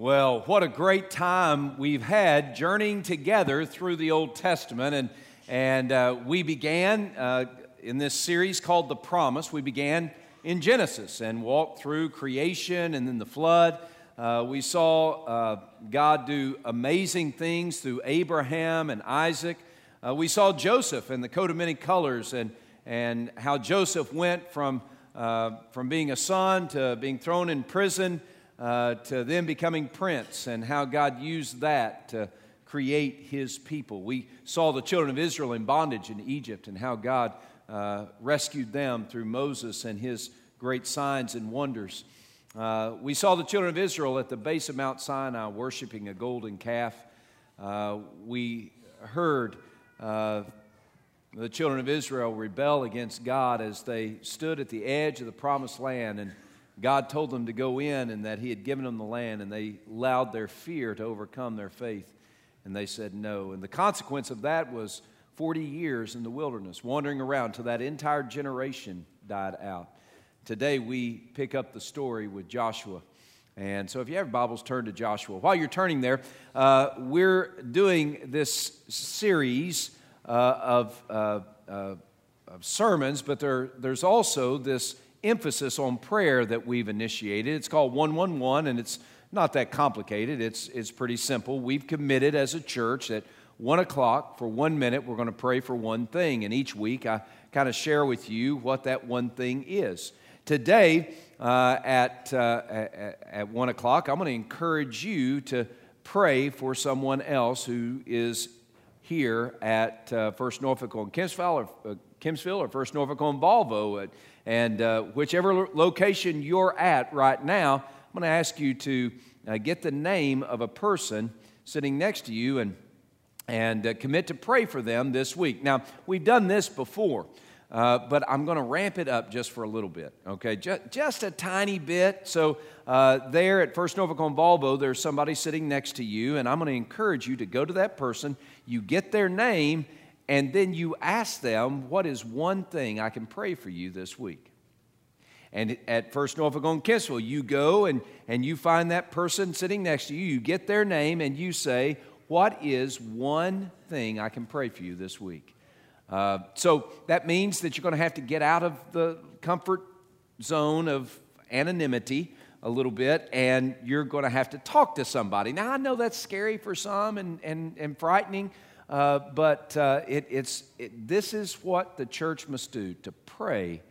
Well, what a great time we've had journeying together through the Old Testament. And, and uh, we began uh, in this series called The Promise. We began in Genesis and walked through creation and then the flood. Uh, we saw uh, God do amazing things through Abraham and Isaac. Uh, we saw Joseph and the coat of many colors and, and how Joseph went from, uh, from being a son to being thrown in prison uh, to them becoming prince and how God used that to create his people. We saw the children of Israel in bondage in Egypt and how God uh, rescued them through Moses and his great signs and wonders. Uh, we saw the children of Israel at the base of Mount Sinai worshiping a golden calf. Uh, we heard uh, the children of Israel rebel against God as they stood at the edge of the promised land and God told them to go in and that He had given them the land, and they allowed their fear to overcome their faith, and they said no. And the consequence of that was 40 years in the wilderness, wandering around till that entire generation died out. Today we pick up the story with Joshua. And so, if you have Bibles, turn to Joshua. While you're turning there, uh, we're doing this series uh, of, uh, uh of sermons, but there, there's also this emphasis on prayer that we've initiated. It's called 111, and it's not that complicated. It's, it's pretty simple. We've committed as a church that one o'clock for one minute, we're going to pray for one thing. And each week, I kind of share with you what that one thing is. Today, uh, at, uh, at, at one o'clock, I'm going to encourage you to pray for someone else who is here at uh, First Norfolk on Kempsville or, uh, Kempsville or First Norfolk on Volvo. And uh, whichever location you're at right now, I'm going to ask you to uh, get the name of a person sitting next to you and, and uh, commit to pray for them this week. Now, we've done this before. Uh, but I'm going to ramp it up just for a little bit, okay? Just, just a tiny bit. So, uh, there at First on Volvo, there's somebody sitting next to you, and I'm going to encourage you to go to that person, you get their name, and then you ask them, What is one thing I can pray for you this week? And at First Norfolk on Kempsville, you go and, and you find that person sitting next to you, you get their name, and you say, What is one thing I can pray for you this week? Uh, so that means that you're going to have to get out of the comfort zone of anonymity a little bit and you're going to have to talk to somebody. Now, I know that's scary for some and, and, and frightening, uh, but uh, it, it's, it, this is what the church must do to pray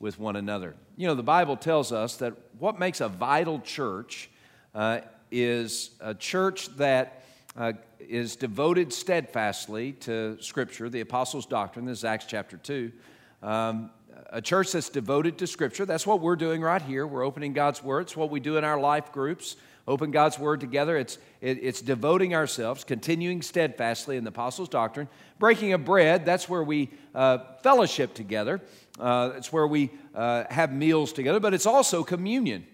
with one another. You know, the Bible tells us that what makes a vital church uh, is a church that uh, is devoted steadfastly to Scripture, the Apostles' doctrine, this is Acts chapter 2. Um, a church that's devoted to Scripture. That's what we're doing right here. We're opening God's Word. It's what we do in our life groups open God's Word together. It's, it, it's devoting ourselves, continuing steadfastly in the Apostles' doctrine. Breaking of bread, that's where we uh, fellowship together. Uh, it's where we uh, have meals together, but it's also communion.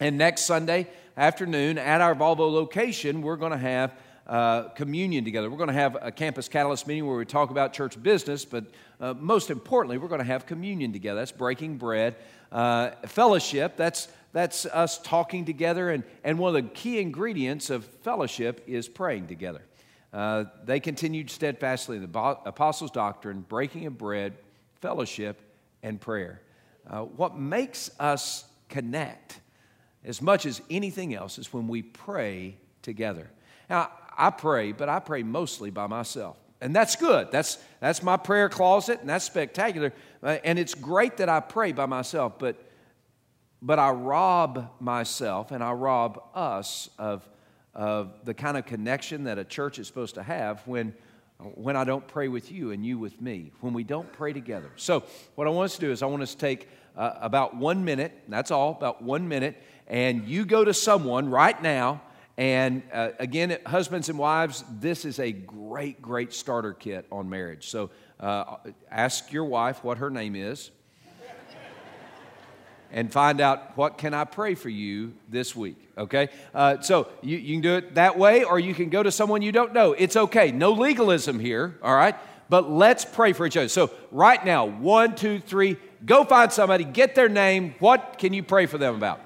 And next Sunday afternoon at our Volvo location, we're going to have uh, communion together. We're going to have a campus catalyst meeting where we talk about church business, but uh, most importantly, we're going to have communion together. That's breaking bread. Uh, fellowship, that's that's us talking together. And, and one of the key ingredients of fellowship is praying together. Uh, they continued steadfastly in the apostles' doctrine, breaking of bread, fellowship, and prayer. Uh, what makes us connect as much as anything else is when we pray together. Now, I pray, but I pray mostly by myself. And that's good. That's, that's my prayer closet, and that's spectacular. Uh, and it's great that I pray by myself, but but I rob myself and I rob us of, of the kind of connection that a church is supposed to have when, when I don't pray with you and you with me, when we don't pray together. So, what I want us to do is, I want us to take uh, about one minute, that's all, about one minute, and you go to someone right now. And uh, again, husbands and wives, this is a great, great starter kit on marriage. So, uh, ask your wife what her name is and find out what can I pray for you this week. Okay, uh, so you, you can do it that way, or you can go to someone you don't know. It's okay. No legalism here. All right, but let's pray for each other. So right now, one, two, three. Go find somebody. Get their name. What can you pray for them about?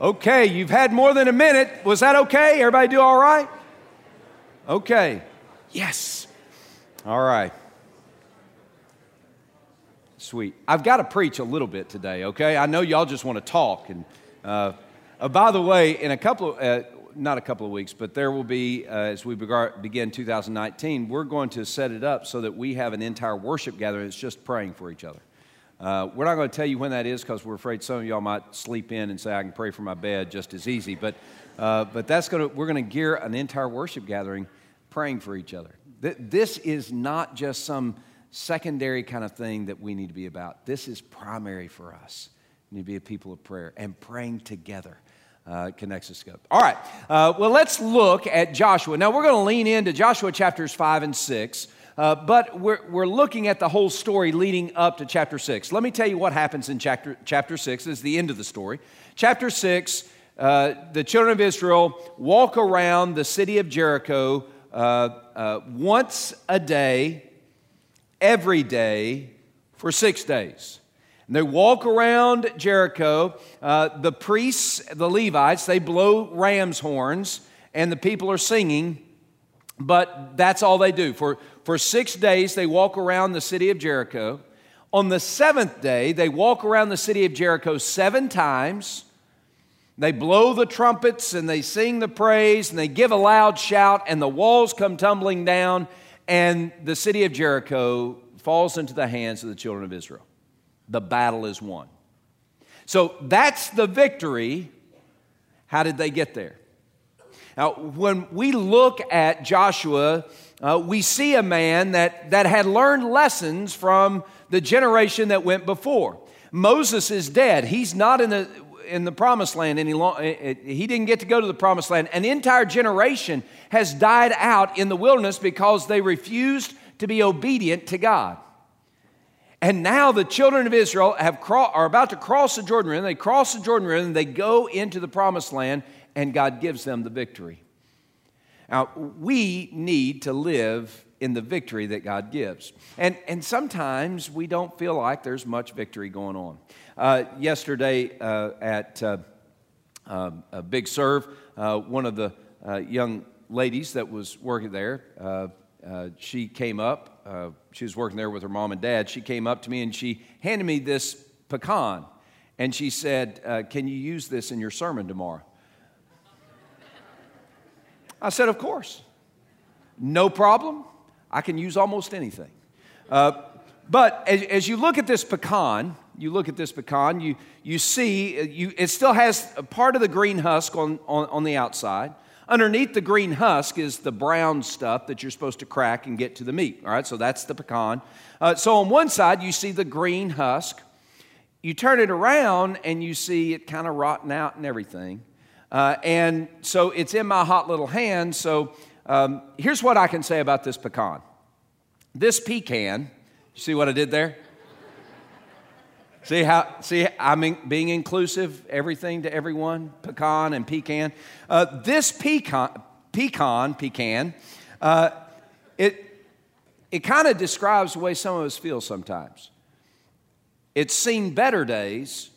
Okay, you've had more than a minute. Was that okay? Everybody do all right? Okay. Yes. All right. Sweet. I've got to preach a little bit today, okay? I know y'all just want to talk. And uh, uh, by the way, in a couple of, uh, not a couple of weeks, but there will be, uh, as we begin 2019, we're going to set it up so that we have an entire worship gathering that's just praying for each other. Uh, we're not going to tell you when that is because we're afraid some of y'all might sleep in and say, I can pray for my bed just as easy. But, uh, but that's to, we're going to gear an entire worship gathering praying for each other. Th- this is not just some secondary kind of thing that we need to be about. This is primary for us. We need to be a people of prayer and praying together. Uh, connects us together. All right. Uh, well, let's look at Joshua. Now, we're going to lean into Joshua chapters 5 and 6. Uh, but we're, we're looking at the whole story leading up to chapter 6. Let me tell you what happens in chapter, chapter 6. This is the end of the story. Chapter 6, uh, the children of Israel walk around the city of Jericho uh, uh once a day, every day, for six days. And they walk around Jericho. Uh, the priests, the Levites, they blow ram's horns, and the people are singing but that's all they do. For, for six days, they walk around the city of Jericho. On the seventh day, they walk around the city of Jericho seven times. They blow the trumpets and they sing the praise and they give a loud shout, and the walls come tumbling down, and the city of Jericho falls into the hands of the children of Israel. The battle is won. So that's the victory. How did they get there? Now, when we look at Joshua, uh, we see a man that, that had learned lessons from the generation that went before. Moses is dead. He's not in the, in the promised land any longer. Eh, eh, he didn't get to go to the promised land. An entire generation has died out in the wilderness because they refused to be obedient to God. And now the children of Israel have cro- are about to cross the Jordan River. They cross the Jordan River and they go into the promised land and God gives them the victory. Now, we need to live in the victory that God gives. And, and sometimes we don't feel like there's much victory going on. Uh, yesterday uh, at uh, a Big Serve, uh, one of the uh, young ladies that was working there, uh, she came up. she was working there with her mom and dad. She came up to me and she handed me this pecan. And she said, Can you use this in your sermon tomorrow? I said, Of course. No problem. I can use almost anything. Uh, but as, as, you look at this pecan, you look at this pecan, you, you see uh, you, it still has a part of the green husk on, on, on the outside. Underneath the green husk is the brown stuff that you're supposed to crack and get to the meat. All right, so that's the pecan. Uh, so on one side, you see the green husk. You turn it around and you see it kind of rotten out and everything. Uh, and so it's in my hot little hand. So um, here's what I can say about this pecan. This pecan, you see what I did there? see how, see, I'm in, being inclusive, everything to everyone, pecan and pecan. Uh, this pecan, pecan, pecan, uh, it, it kind of describes the way some of us feel sometimes. It's seen better days,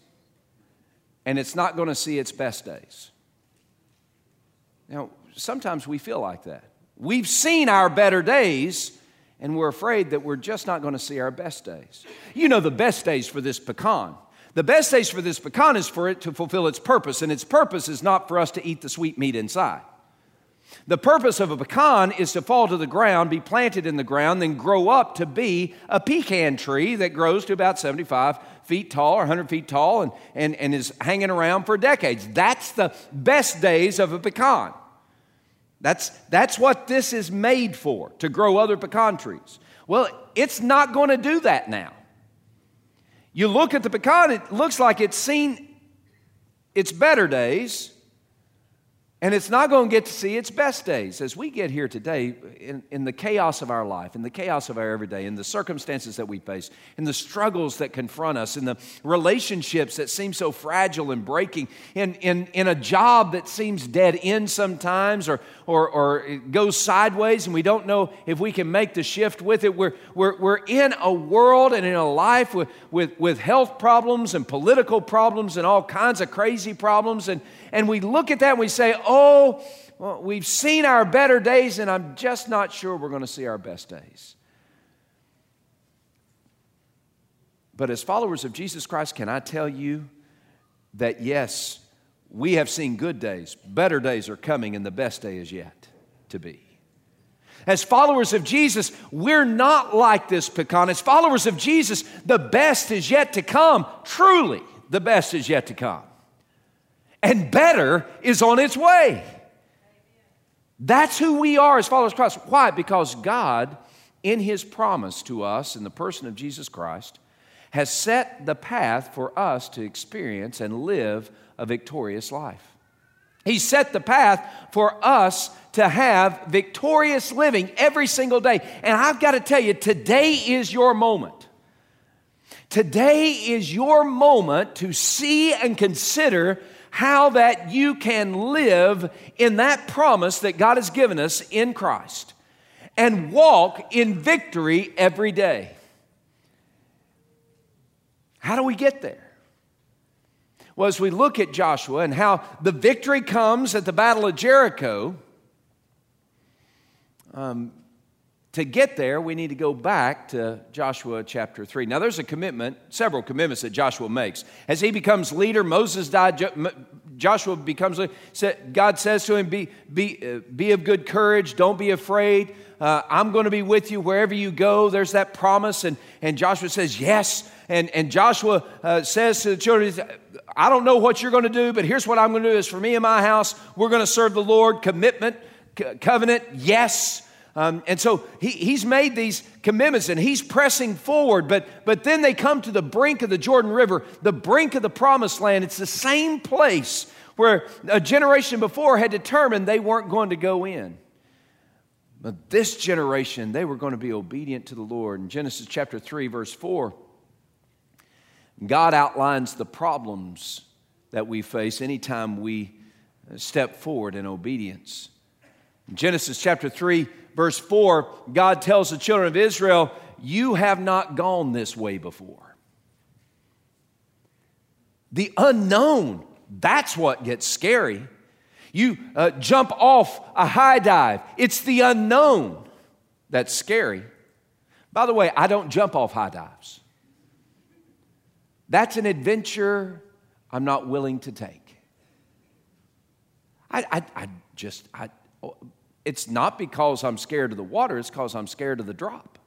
and it's not going to see its best days. Now, sometimes we feel like that. We've seen our better days, and we're afraid that we're just not going to see our best days. You know, the best days for this pecan. The best days for this pecan is for it to fulfill its purpose, and its purpose is not for us to eat the sweet meat inside. The purpose of a pecan is to fall to the ground, be planted in the ground, then grow up to be a pecan tree that grows to about 75 feet tall or 100 feet tall and, and, and is hanging around for decades. That's the best days of a pecan. That's, that's what this is made for, to grow other pecan trees. Well, it's not going to do that now. You look at the pecan, it looks like it's seen its better days, And it's not going to get to see its best days. As we get here today, in, in the chaos of our life, in the chaos of our everyday, in the circumstances that we face, in the struggles that confront us, in the relationships that seem so fragile and breaking, in, in, in a job that seems dead end sometimes or, or, or goes sideways and we don't know if we can make the shift with it. We're, we're, we're in a world and in a life with, with, with health problems and political problems and all kinds of crazy problems. And, and we look at that and we say, oh, well, we've seen our better days, and I'm just not sure we're going to see our best days. But as followers of Jesus Christ, can I tell you that yes, we have seen good days, better days are coming, and the best day is yet to be. As followers of Jesus, we're not like this pecan. As followers of Jesus, the best is yet to come. Truly, the best is yet to come and better is on its way. That's who we are as followers of Christ. Why? Because God, in His promise to us in the person of Jesus Christ, has set the path for us to experience and live a victorious life. He set the path for us to have victorious living every single day. And I've got to tell you, today is your moment. Today is your moment to see and consider how that you can live in that promise that God has given us in Christ and walk in victory every day. How do we get there? Well, as we look at Joshua and how the victory comes at the Battle of Jericho, um, to get there, we need to go back to Joshua chapter 3. Now, there's a commitment, several commitments that Joshua makes. As he becomes leader, Moses died, Joshua becomes leader. God says to him, Be, be, uh, be of good courage, don't be afraid. Uh, I'm going to be with you wherever you go. There's that promise. And, and Joshua says, Yes. And, and Joshua uh, says to the children, I don't know what you're going to do, but here's what I'm going to do is for me and my house, we're going to serve the Lord. Commitment, covenant, yes. Um, and so he, he's made these commitments and he's pressing forward, but, but then they come to the brink of the Jordan River, the brink of the promised land. It's the same place where a generation before had determined they weren't going to go in. But this generation, they were going to be obedient to the Lord. In Genesis chapter 3, verse 4, God outlines the problems that we face anytime we step forward in obedience. In Genesis chapter 3, verse 4, God tells the children of Israel, You have not gone this way before. The unknown, that's what gets scary. You uh, jump off a high dive, it's the unknown that's scary. By the way, I don't jump off high dives. That's an adventure I'm not willing to take. I, I, I just, I, it's not because I'm scared of the water, it's because I'm scared of the drop.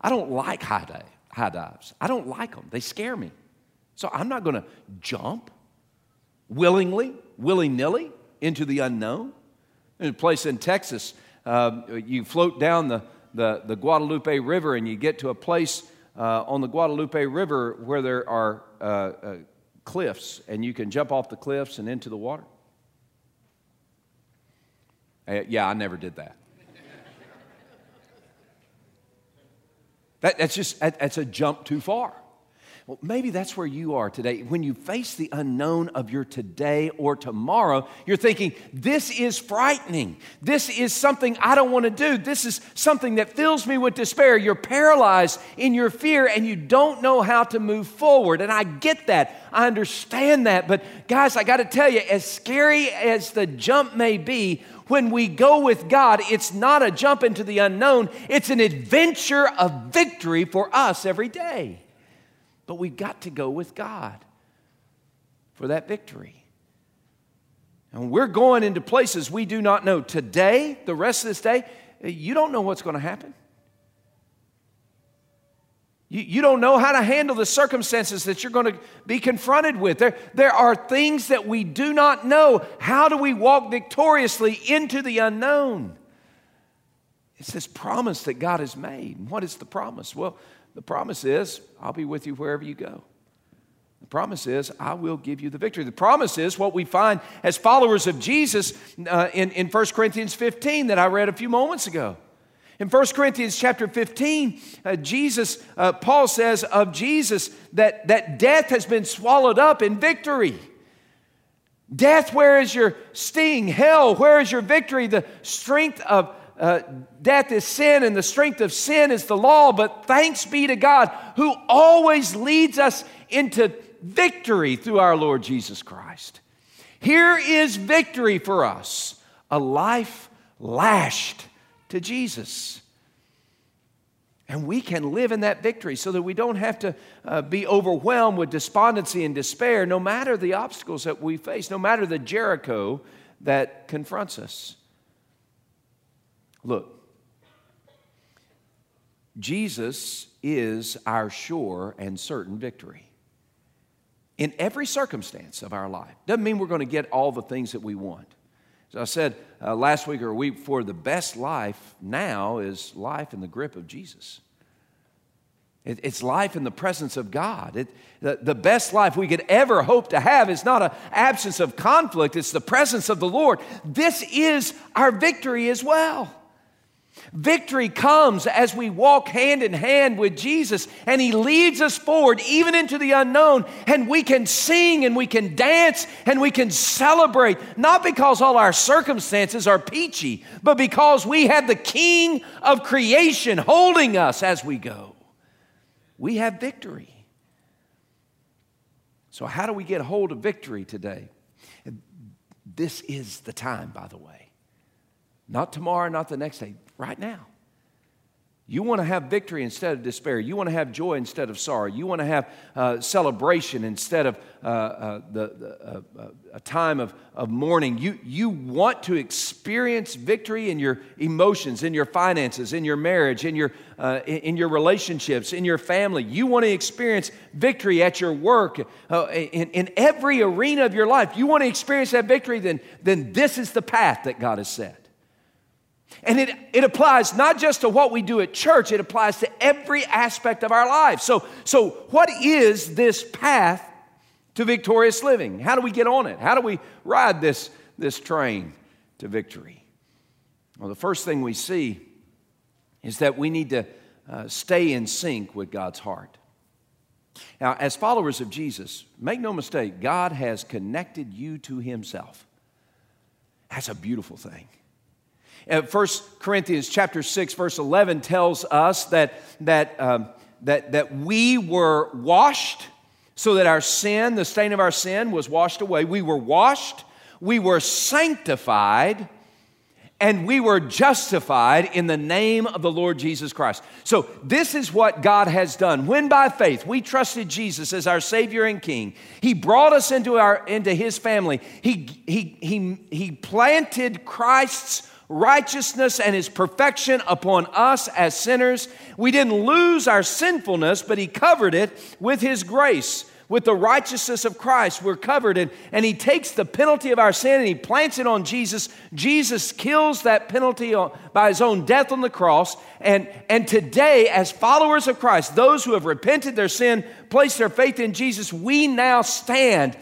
I don't like high, dive, high dives. I don't like them, they scare me. So I'm not going to jump willingly, willy nilly into the unknown. In a place in Texas, uh, you float down the, the, the, Guadalupe River and you get to a place uh, on the Guadalupe River where there are uh, uh cliffs and you can jump off the cliffs and into the water. Uh, yeah, I never did that. that that's just, that, that's a jump too far. Well, maybe that's where you are today. When you face the unknown of your today or tomorrow, you're thinking, this is frightening. This is something I don't want to do. This is something that fills me with despair. You're paralyzed in your fear and you don't know how to move forward. And I get that. I understand that. But guys, I got to tell you, as scary as the jump may be, when we go with God, it's not a jump into the unknown, it's an adventure of victory for us every day. But we've got to go with God for that victory. And we're going into places we do not know. Today, the rest of this day, you don't know what's going to happen. You, you don't know how to handle the circumstances that you're going to be confronted with. There, there are things that we do not know. How do we walk victoriously into the unknown? It's this promise that God has made. what is the promise? Well, the promise is, I'll be with you wherever you go. The promise is, I will give you the victory. The promise is what we find as followers of Jesus uh, in, in 1 Corinthians 15 that I read a few moments ago. In 1 Corinthians chapter 15, uh, Jesus, uh, Paul says of Jesus that, that death has been swallowed up in victory. Death, where is your sting? Hell, where is your victory? The strength of uh, death is sin, and the strength of sin is the law. But thanks be to God who always leads us into victory through our Lord Jesus Christ. Here is victory for us a life lashed to Jesus. And we can live in that victory so that we don't have to uh, be overwhelmed with despondency and despair, no matter the obstacles that we face, no matter the Jericho that confronts us. Look, Jesus is our sure and certain victory in every circumstance of our life. Doesn't mean we're going to get all the things that we want. As I said uh, last week or a week before, the best life now is life in the grip of Jesus. It, it's life in the presence of God. It, the, the best life we could ever hope to have is not an absence of conflict, it's the presence of the Lord. This is our victory as well. Victory comes as we walk hand in hand with Jesus and He leads us forward even into the unknown. And we can sing and we can dance and we can celebrate, not because all our circumstances are peachy, but because we have the King of creation holding us as we go. We have victory. So, how do we get hold of victory today? This is the time, by the way. Not tomorrow, not the next day right now. You want to have victory instead of despair. You want to have joy instead of sorrow. You want to have uh, celebration instead of uh, uh, the, uh, uh, a time of, of mourning. You, you want to experience victory in your emotions, in your finances, in your marriage, in your, uh, in, your relationships, in your family. You want to experience victory at your work, in, in every arena of your life. You want to experience that victory, then, then this is the path that God has set. And it, it applies not just to what we do at church, it applies to every aspect of our lives. So, so what is this path to victorious living? How do we get on it? How do we ride this, this train to victory? Well, the first thing we see is that we need to uh, stay in sync with God's heart. Now, as followers of Jesus, make no mistake, God has connected you to Himself. That's a beautiful thing. 1 uh, Corinthians chapter 6, verse 11 tells us that, that, um, that, that we were washed so that our sin, the stain of our sin, was washed away. We were washed, we were sanctified, and we were justified in the name of the Lord Jesus Christ. So, this is what God has done. When by faith we trusted Jesus as our Savior and King, He brought us into, our, into His family. He, he, he, he planted Christ's righteousness and his perfection upon us as sinners. We didn't lose our sinfulness, but he covered it with his grace. With the righteousness of Christ, we're covered. And, and he takes the penalty of our sin and he plants it on Jesus. Jesus kills that penalty by his own death on the cross. And, and today, as followers of Christ, those who have repented their sin, placed their faith in Jesus, we now stand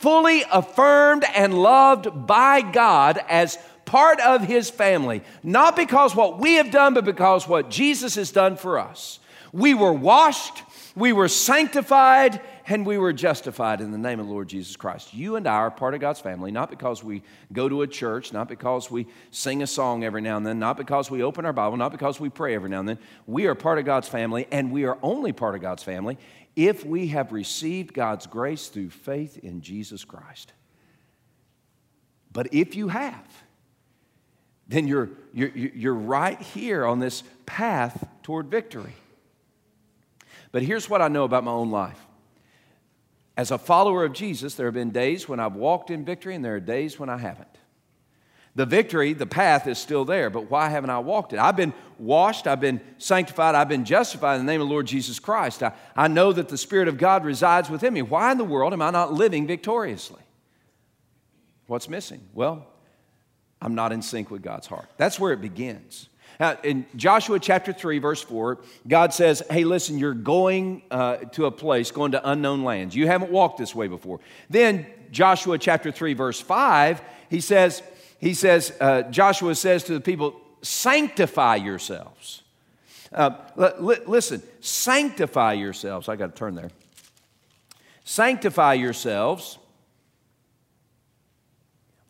fully affirmed and loved by God as part of his family, not because what we have done, but because what Jesus has done for us. We were washed, we were sanctified, and we were justified in the name of the Lord Jesus Christ. You and I are part of God's family, not because we go to a church, not because we sing a song every now and then, not because we open our Bible, not because we pray every now and then. We are part of God's family, and we are only part of God's family if we have received God's grace through faith in Jesus Christ. But if you have, then you're, you're, you're right here on this path toward victory. But here's what I know about my own life. As a follower of Jesus, there have been days when I've walked in victory and there are days when I haven't. The victory, the path is still there, but why haven't I walked it? I've been washed, I've been sanctified, I've been justified in the name of the Lord Jesus Christ. I, I know that the Spirit of God resides within me. Why in the world am I not living victoriously? What's missing? Well, I'm not in sync with God's heart. That's where it begins. Now, in Joshua chapter 3, verse 4, God says, Hey, listen, you're going uh, to a place, going to unknown lands. You haven't walked this way before. Then, Joshua chapter 3, verse 5, he says, he says, uh, Joshua says to the people, sanctify yourselves. Uh, listen, sanctify yourselves. I got to turn there. Sanctify yourselves,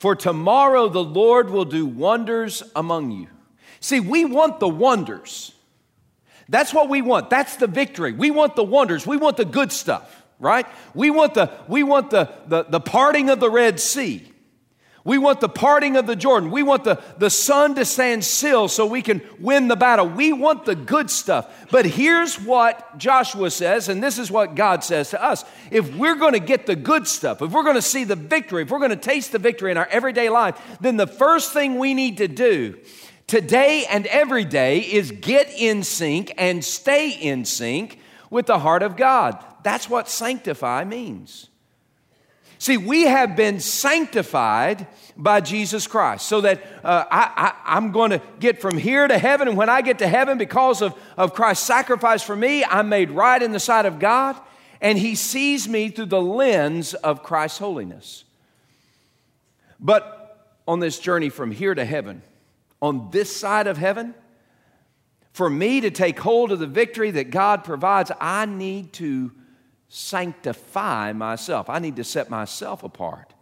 for tomorrow the Lord will do wonders among you. See, we want the wonders. That's what we want. That's the victory. We want the wonders. We want the good stuff, right? We want the, we want the, the, the parting of the Red Sea. We want the parting of the Jordan. We want the, the sun to stand still so we can win the battle. We want the good stuff. But here's what Joshua says, and this is what God says to us. If we're going to get the good stuff, if we're going to see the victory, if we're going to taste the victory in our everyday life, then the first thing we need to do today and every day is get in sync and stay in sync with the heart of God. That's what sanctify means. See, we have been sanctified by Jesus Christ so that uh, I, am going to get from here to heaven. And when I get to heaven, because of, of Christ's sacrifice for me, I'm made right in the sight of God. And He sees me through the lens of Christ's holiness. But on this journey from here to heaven, on this side of heaven, for me to take hold of the victory that God provides, I need to sanctify myself. I need to set myself apart.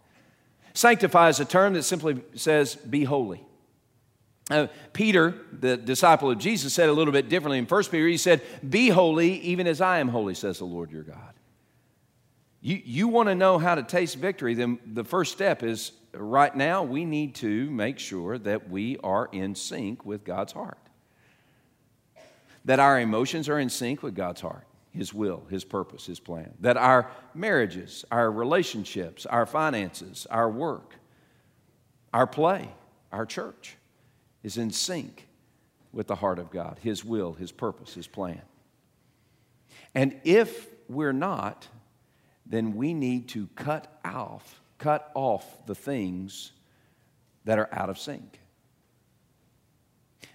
Sanctify is a term that simply says, be holy. Uh, Peter, the disciple of Jesus, said a little bit differently in 1 Peter. He said, Be holy even as I am holy, says the Lord your God. You, you want to know how to taste victory, then the first step is right now we need to make sure that we are in sync with God's heart, that our emotions are in sync with God's heart. His will, His purpose, His plan. That our marriages, our relationships, our finances, our work, our play, our church is in sync with the heart of God, His will, His purpose, His plan. And if we're not, then we need to cut off, cut off the things that are out of sync.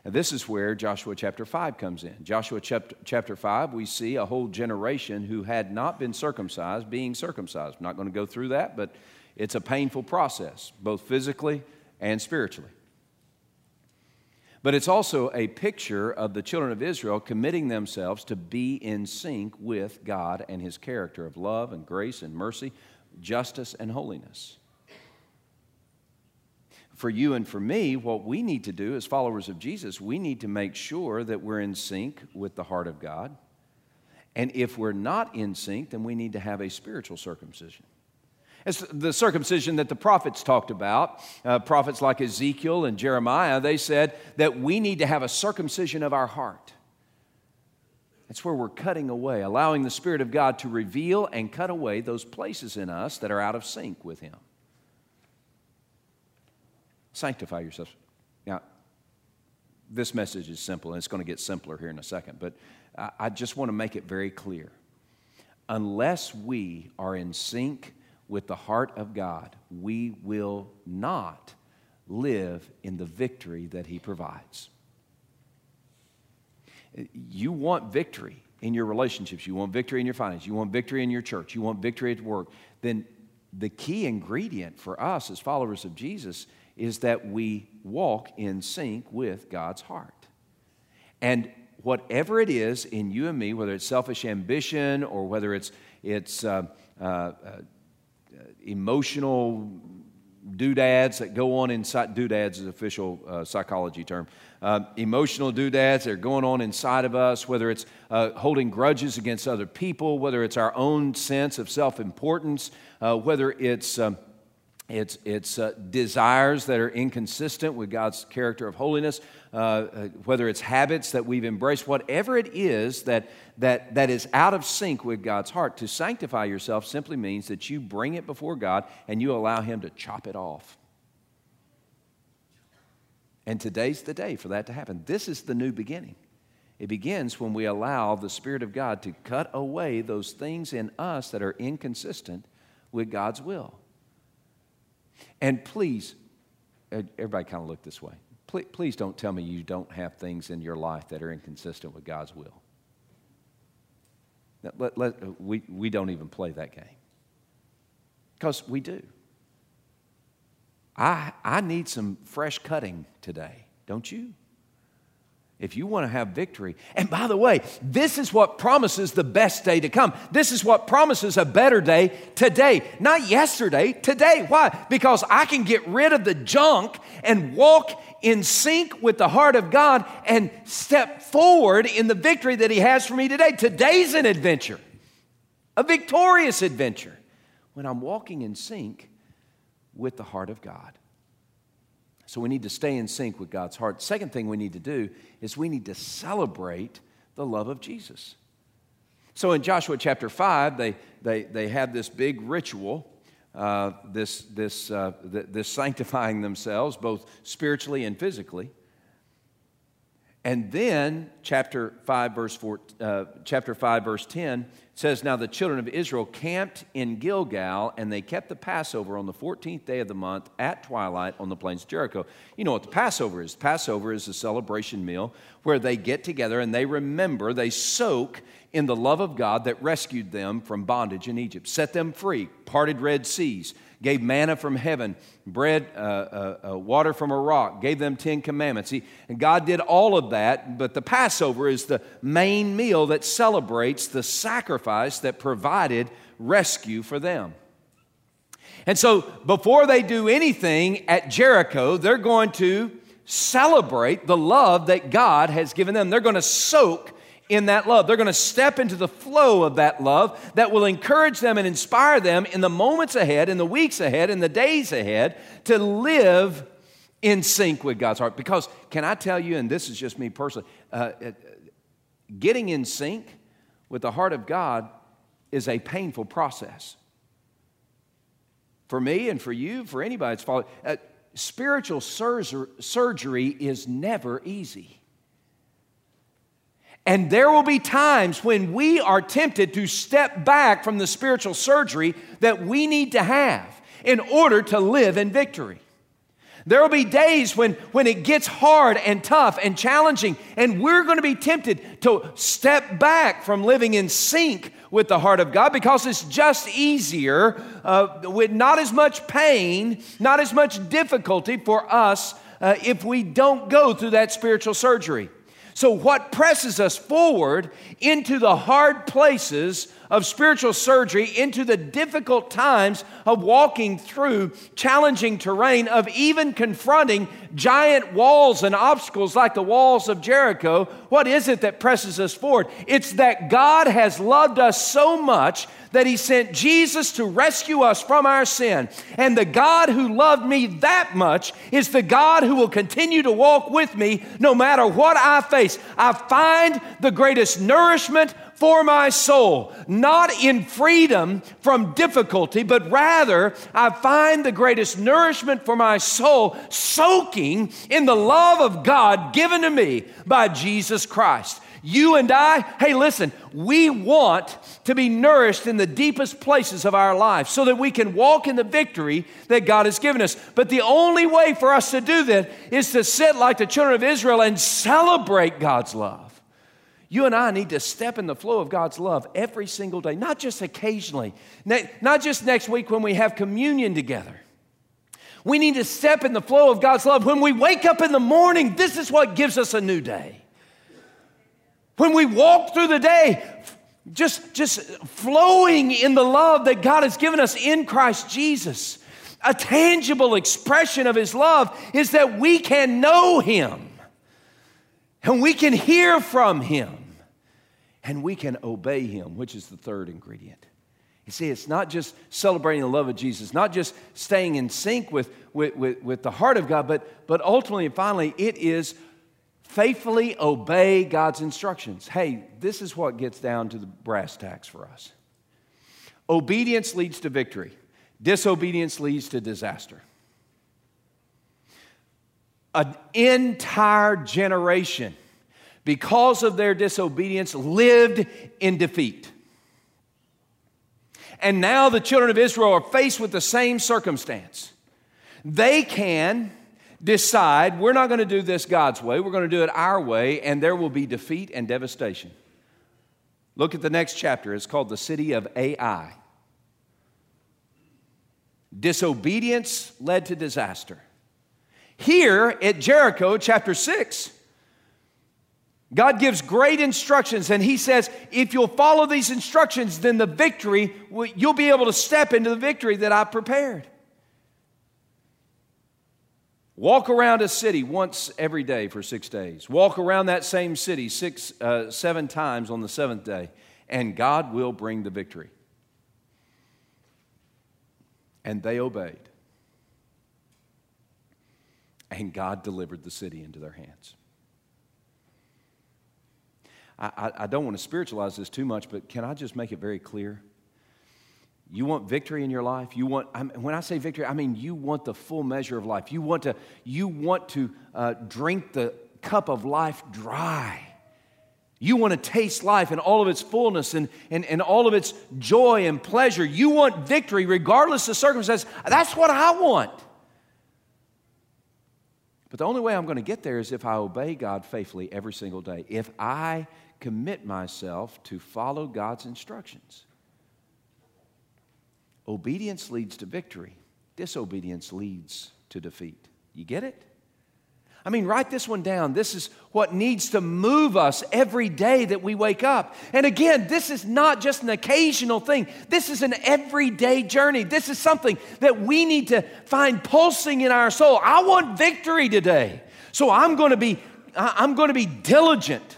And this is where Joshua chapter 5 comes in. Joshua chapter, chapter 5, we see a whole generation who had not been circumcised being circumcised. I'm not going to go through that, but it's a painful process, both physically and spiritually. But it's also a picture of the children of Israel committing themselves to be in sync with God and His character of love and grace and mercy, justice and holiness for you and for me, what we need to do as followers of Jesus, we need to make sure that we're in sync with the heart of God. And if we're not in sync, then we need to have a spiritual circumcision. It's the circumcision that the prophets talked about. Uh, prophets like Ezekiel and Jeremiah, they said that we need to have a circumcision of our heart. That's where we're cutting away, allowing the Spirit of God to reveal and cut away those places in us that are out of sync with Him sanctify yourselves. Now, this message is simple, and it's going to get simpler here in a second, but I just want to make it very clear. Unless we are in sync with the heart of God, we will not live in the victory that He provides. You want victory in your relationships, you want victory in your finances, you want victory in your church, you want victory at work, then the key ingredient for us as followers of Jesus is that we walk in sync with God's heart. And whatever it is in you and me, whether it's selfish ambition or whether it's, it's uh, uh, uh, emotional doodads that go on inside, doodads is official uh, psychology term, uh, emotional doodads that are going on inside of us, whether it's uh, holding grudges against other people, whether it's our own sense of self importance, whether it's um, it's, it's uh, desires that are inconsistent with God's character of holiness, uh, uh, whether it's habits that we've embraced, whatever it is that, that, that is out of sync with God's heart. To sanctify yourself simply means that you bring it before God and you allow Him to chop it off. And today's the day for that to happen. This is the new beginning. It begins when we allow the Spirit of God to cut away those things in us that are inconsistent with God's will. And please, everybody kind of look this way. please, please don't tell me you don't have things in your life that are inconsistent with God's will. Let, let, we, we don't even play that game. Because we do. I, I need some fresh cutting today, don't you? If you want to have victory. And by the way, this is what promises the best day to come. This is what promises a better day today, not yesterday, today. Why? Because I can get rid of the junk and walk in sync with the heart of God and step forward in the victory that He has for me today. Today's an adventure, a victorious adventure, when I'm walking in sync with the heart of God. So we need to stay in sync with God's heart. Second thing we need to do is we need to celebrate the love of Jesus. So in Joshua chapter 5, they, they, they have this big ritual uh, this, this, uh, th- this sanctifying themselves, both spiritually and physically. And then, chapter 5, verse, four, uh, chapter 5, verse 10 says, Now the children of Israel camped in Gilgal, and they kept the Passover on the 14th day of the month at twilight on the plains of Jericho. You know what the Passover is? Passover is a celebration meal where they get together and they remember, they soak in the love of God that rescued them from bondage in Egypt, set them free, parted Red Seas, gave manna from heaven, bread, uh, uh, uh, water from a rock, gave them Ten Commandments. He, and God did all of that, but the Passover is the main meal that celebrates the sacrifice that provided rescue for them. And so before they do anything at Jericho, they're going to celebrate the love that God has given them. They're going to soak in that love. They're going to step into the flow of that love that will encourage them and inspire them in the moments ahead, in the weeks ahead, in the days ahead to live in sync with God's heart. Because, can I tell you, and this is just me personally, uh, uh getting in sync with the heart of God is a painful process. For me and for you, for anybody that's following, uh, spiritual sur- surgery is never easy. And there will be times when we are tempted to step back from the spiritual surgery that we need to have in order to live in victory. There will be days when, when it gets hard and tough and challenging, and we're going to be tempted to step back from living in sync with the heart of God because it's just easier, uh, with not as much pain, not as much difficulty for us uh, if we don't go through that spiritual surgery. So, what presses us forward into the hard places of spiritual surgery, into the difficult times of walking through challenging terrain, of even confronting giant walls and obstacles like the walls of Jericho, what is it that presses us forward? It's that God has loved us so much that He sent Jesus to rescue us from our sin. And the God who loved me that much is the God who will continue to walk with me no matter what I face. I find the greatest nourishment for my soul, not in freedom from difficulty, but rather I find the greatest nourishment for my soul soaking in the love of God given to me by Jesus Christ. You and I, hey, listen, we want to be nourished in the deepest places of our life so that we can walk in the victory that God has given us. But the only way for us to do that is to sit like the children of Israel and celebrate God's love. You and I need to step in the flow of God's love every single day, not just occasionally, not just next week when we have communion together. We need to step in the flow of God's love when we wake up in the morning. This is what gives us a new day. When we walk through the day, just, just flowing in the love that God has given us in Christ Jesus, a tangible expression of His love is that we can know Him and we can hear from Him and we can obey Him, which is the third ingredient. You see, it's not just celebrating the love of Jesus, not just staying in sync with, with, with, with the heart of God, but, but ultimately and finally, it is faithfully obey God's instructions. Hey, this is what gets down to the brass tacks for us. Obedience leads to victory, disobedience leads to disaster. An entire generation, because of their disobedience, lived in defeat. And now the children of Israel are faced with the same circumstance. They can decide we're not going to do this God's way, we're going to do it our way, and there will be defeat and devastation. Look at the next chapter. It's called the city of Ai. Disobedience led to disaster. Here at Jericho, chapter 6, God gives great instructions, and He says, if you'll follow these instructions, then the victory, you'll be able to step into the victory that I've prepared. Walk around a city once every day for six days. Walk around that same city six, uh, seven times on the seventh day, and God will bring the victory. And they obeyed. And God delivered the city into their hands. I, I, don't want to spiritualize this too much, but can I just make it very clear? You want victory in your life? You want, I mean, when I say victory, I mean you want the full measure of life. You want to, you want to uh, drink the cup of life dry. You want to taste life in all of its fullness and, and, and all of its joy and pleasure. You want victory regardless of circumstances. That's what I want. But the only way I'm going to get there is if I obey God faithfully every single day, if I commit myself to follow God's instructions. Obedience leads to victory, disobedience leads to defeat. You get it? I mean, write this one down. This is what needs to move us every day that we wake up. And again, this is not just an occasional thing, this is an everyday journey. This is something that we need to find pulsing in our soul. I want victory today. So I'm going to be I'm going to be diligent.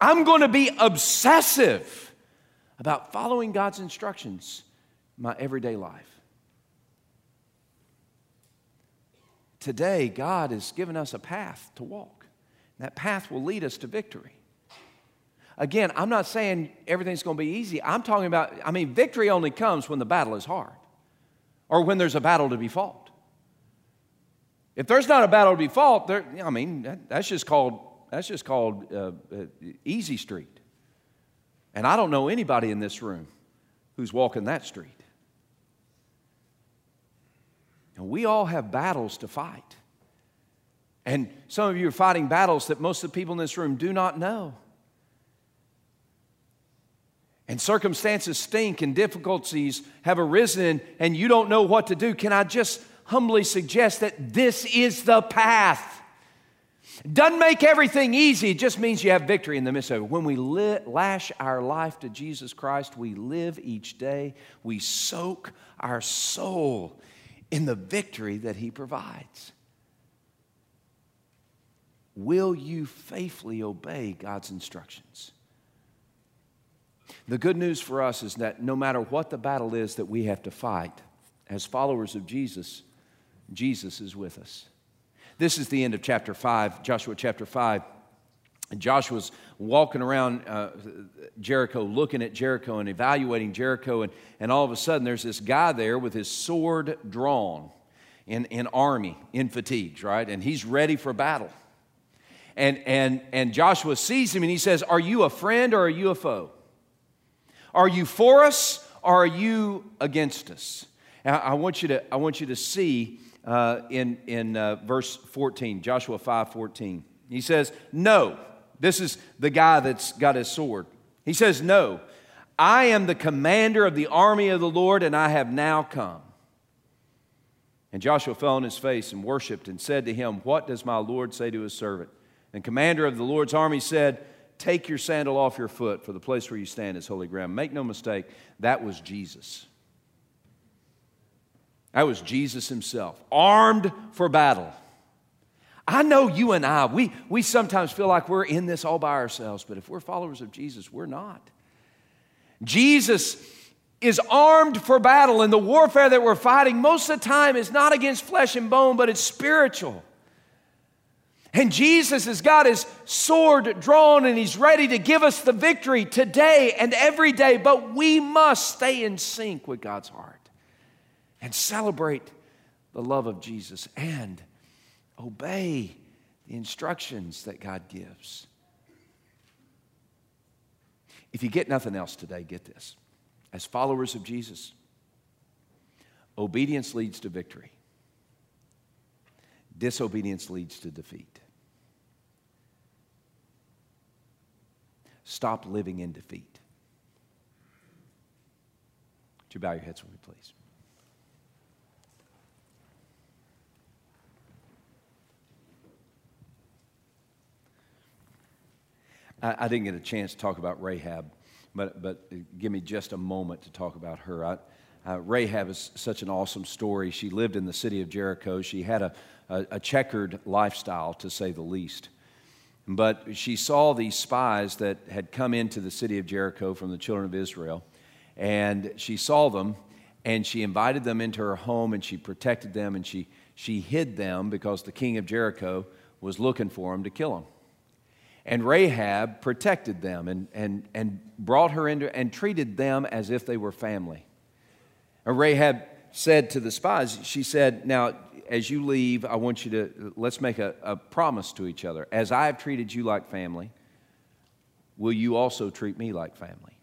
I'm going to be obsessive about following God's instructions in my everyday life. Today, God has given us a path to walk. That path will lead us to victory. Again, I'm not saying everything's going to be easy. I'm talking about, I mean, victory only comes when the battle is hard or when there's a battle to be fought. If there's not a battle to be fought, there, I mean, that's just called, that's just called uh, uh, easy street. And I don't know anybody in this room who's walking that street. And we all have battles to fight. And some of you are fighting battles that most of the people in this room do not know. And circumstances stink and difficulties have arisen and you don't know what to do. Can I just humbly suggest that this is the path? Doesn't make everything easy, it just means you have victory in the midst of it. When we lash our life to Jesus Christ, we live each day, we soak our soul in the victory that He provides. Will you faithfully obey God's instructions? The good news for us is that no matter what the battle is that we have to fight, as followers of Jesus, Jesus is with us. This is the end of chapter 5, Joshua chapter 5. And Joshua's walking around uh, Jericho, looking at Jericho and evaluating Jericho, and, and all of a sudden there's this guy there with his sword drawn in, in army, in fatigues, right? And he's ready for battle. And, and, and Joshua sees him and he says, Are you a friend or are you a foe? Are you for us or are you against us? I want you to, I want you to see uh, in, in uh, verse 14, Joshua 5 14. He says, No. This is the guy that's got his sword. He says, No, I am the commander of the army of the Lord, and I have now come. And Joshua fell on his face and worshiped and said to him, What does my Lord say to his servant? And commander of the Lord's army said, Take your sandal off your foot, for the place where you stand is holy ground. Make no mistake, that was Jesus. That was Jesus himself, armed for battle. I know you and I, we, we sometimes feel like we're in this all by ourselves, but if we're followers of Jesus, we're not. Jesus is armed for battle, and the warfare that we're fighting most of the time is not against flesh and bone, but it's spiritual. And Jesus has got his sword drawn and he's ready to give us the victory today and every day, but we must stay in sync with God's heart and celebrate the love of Jesus and obey the instructions that God gives. If you get nothing else today, get this. As followers of Jesus, obedience leads to victory, disobedience leads to defeat. Stop living in defeat. Would you bow your heads with me, please? I, I, didn't get a chance to talk about Rahab, but, but give me just a moment to talk about her. I, uh, Rahab is such an awesome story. She lived in the city of Jericho. She had a, a, a checkered lifestyle, to say the least. But she saw these spies that had come into the city of Jericho from the children of Israel, and she saw them, and she invited them into her home, and she protected them, and she, she hid them because the king of Jericho was looking for them to kill them. And Rahab protected them and, and, and brought her into and treated them as if they were family. And Rahab said to the spies, she said, Now, as you leave, I want you to, let's make a, a promise to each other. As I have treated you like family, will you also treat me like family?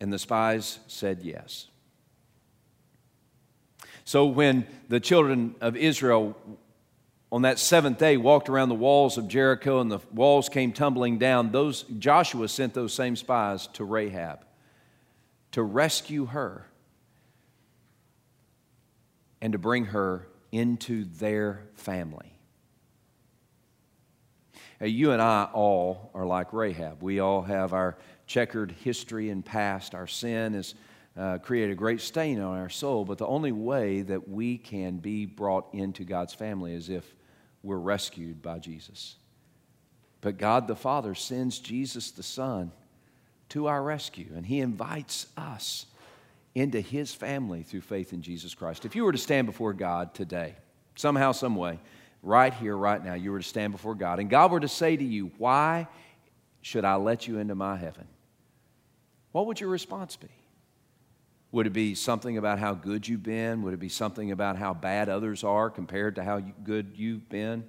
And the spies said yes. So when the children of Israel on that seventh day walked around the walls of Jericho and the walls came tumbling down, those Joshua sent those same spies to Rahab to rescue her and to bring her into their family. Now, you and I all are like Rahab. We all have our checkered history and past. Our sin has uh, created a great stain on our soul, but the only way that we can be brought into God's family is if we're rescued by Jesus. But God the Father sends Jesus the Son to our rescue, and He invites us into his family through faith in Jesus Christ. If you were to stand before God today, somehow, some way, right here, right now, you were to stand before God, and God were to say to you, Why should I let you into my heaven? What would your response be? Would it be something about how good you've been? Would it be something about how bad others are compared to how good you've been?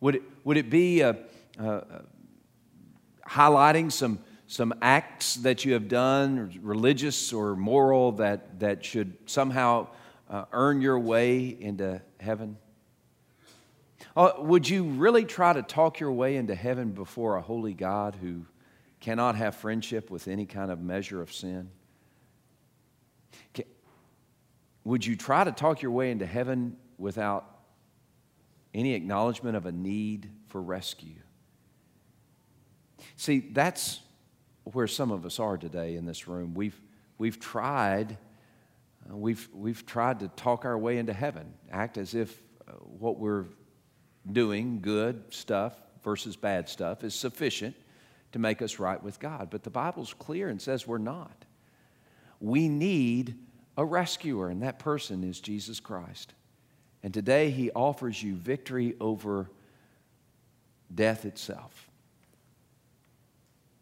Would it, would it be uh, uh, highlighting some some acts that you have done, religious or moral, that, that should somehow uh, earn your way into heaven? Uh, would you really try to talk your way into heaven before a holy God who cannot have friendship with any kind of measure of sin? Would you try to talk your way into heaven without any acknowledgement of a need for rescue? See, that's where some of us are today in this room. We've, we've tried. Uh, we've, we've tried to talk our way into heaven, act as if uh, what we're doing, good stuff versus bad stuff, is sufficient to make us right with God. But the Bible's clear and says we're not. We need a rescuer, and that person is Jesus Christ. And today he offers you victory over death itself.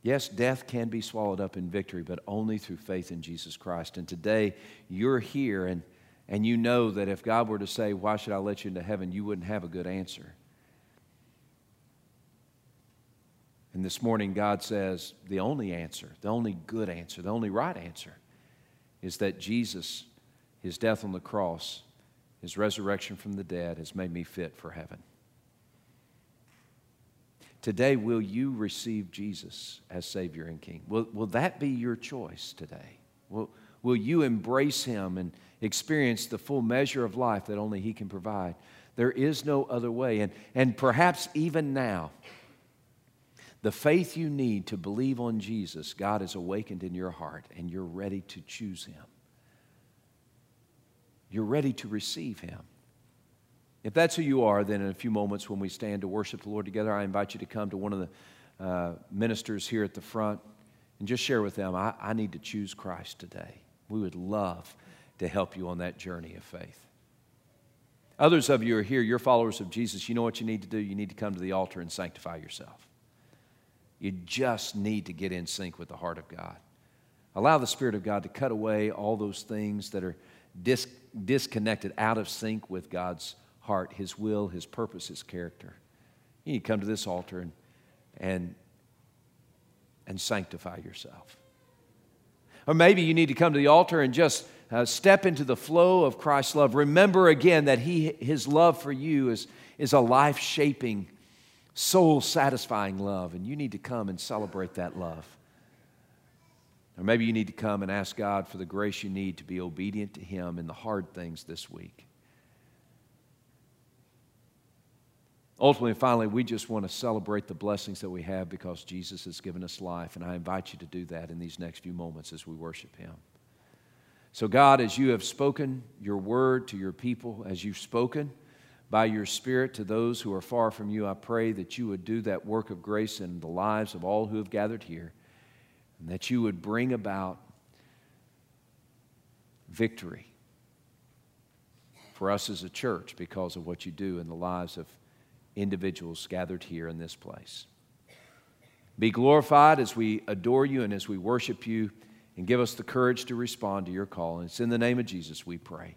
Yes, death can be swallowed up in victory, but only through faith in Jesus Christ. And today, you're here and, and you know that if God were to say, Why should I let you into heaven? you wouldn't have a good answer. And this morning, God says the only answer, the only good answer, the only right answer is that Jesus, his death on the cross, his resurrection from the dead, has made me fit for heaven. Today, will you receive Jesus as Savior and King? Will, will that be your choice today? Will, will you embrace Him and experience the full measure of life that only He can provide? There is no other way. And, and perhaps even now, the faith you need to believe on Jesus, God has awakened in your heart, and you're ready to choose Him. You're ready to receive Him. If that's who you are, then in a few moments when we stand to worship the Lord together, I invite you to come to one of the uh, ministers here at the front and just share with them, I, I need to choose Christ today. We would love to help you on that journey of faith. Others of you are here, you're followers of Jesus. You know what you need to do? You need to come to the altar and sanctify yourself. You just need to get in sync with the heart of God. Allow the Spirit of God to cut away all those things that are dis- disconnected, out of sync with God's heart, His will, His purpose, His character. You need to come to this altar and, and, and sanctify yourself. Or maybe you need to come to the altar and just uh, step into the flow of Christ's love, remember again that he, His love for you is, is a life shaping, soul satisfying love, and you need to come and celebrate that love. Or maybe you need to come and ask God for the grace you need to be obedient to Him in the hard things this week. Ultimately, and finally, we just want to celebrate the blessings that we have because Jesus has given us life. And I invite you to do that in these next few moments as we worship Him. So, God, as you have spoken your word to your people, as you've spoken by your Spirit to those who are far from you, I pray that you would do that work of grace in the lives of all who have gathered here, and that you would bring about victory for us as a church because of what you do in the lives of individuals gathered here in this place. Be glorified as we adore you and as we worship you, and give us the courage to respond to your call. And it's in the name of Jesus we pray.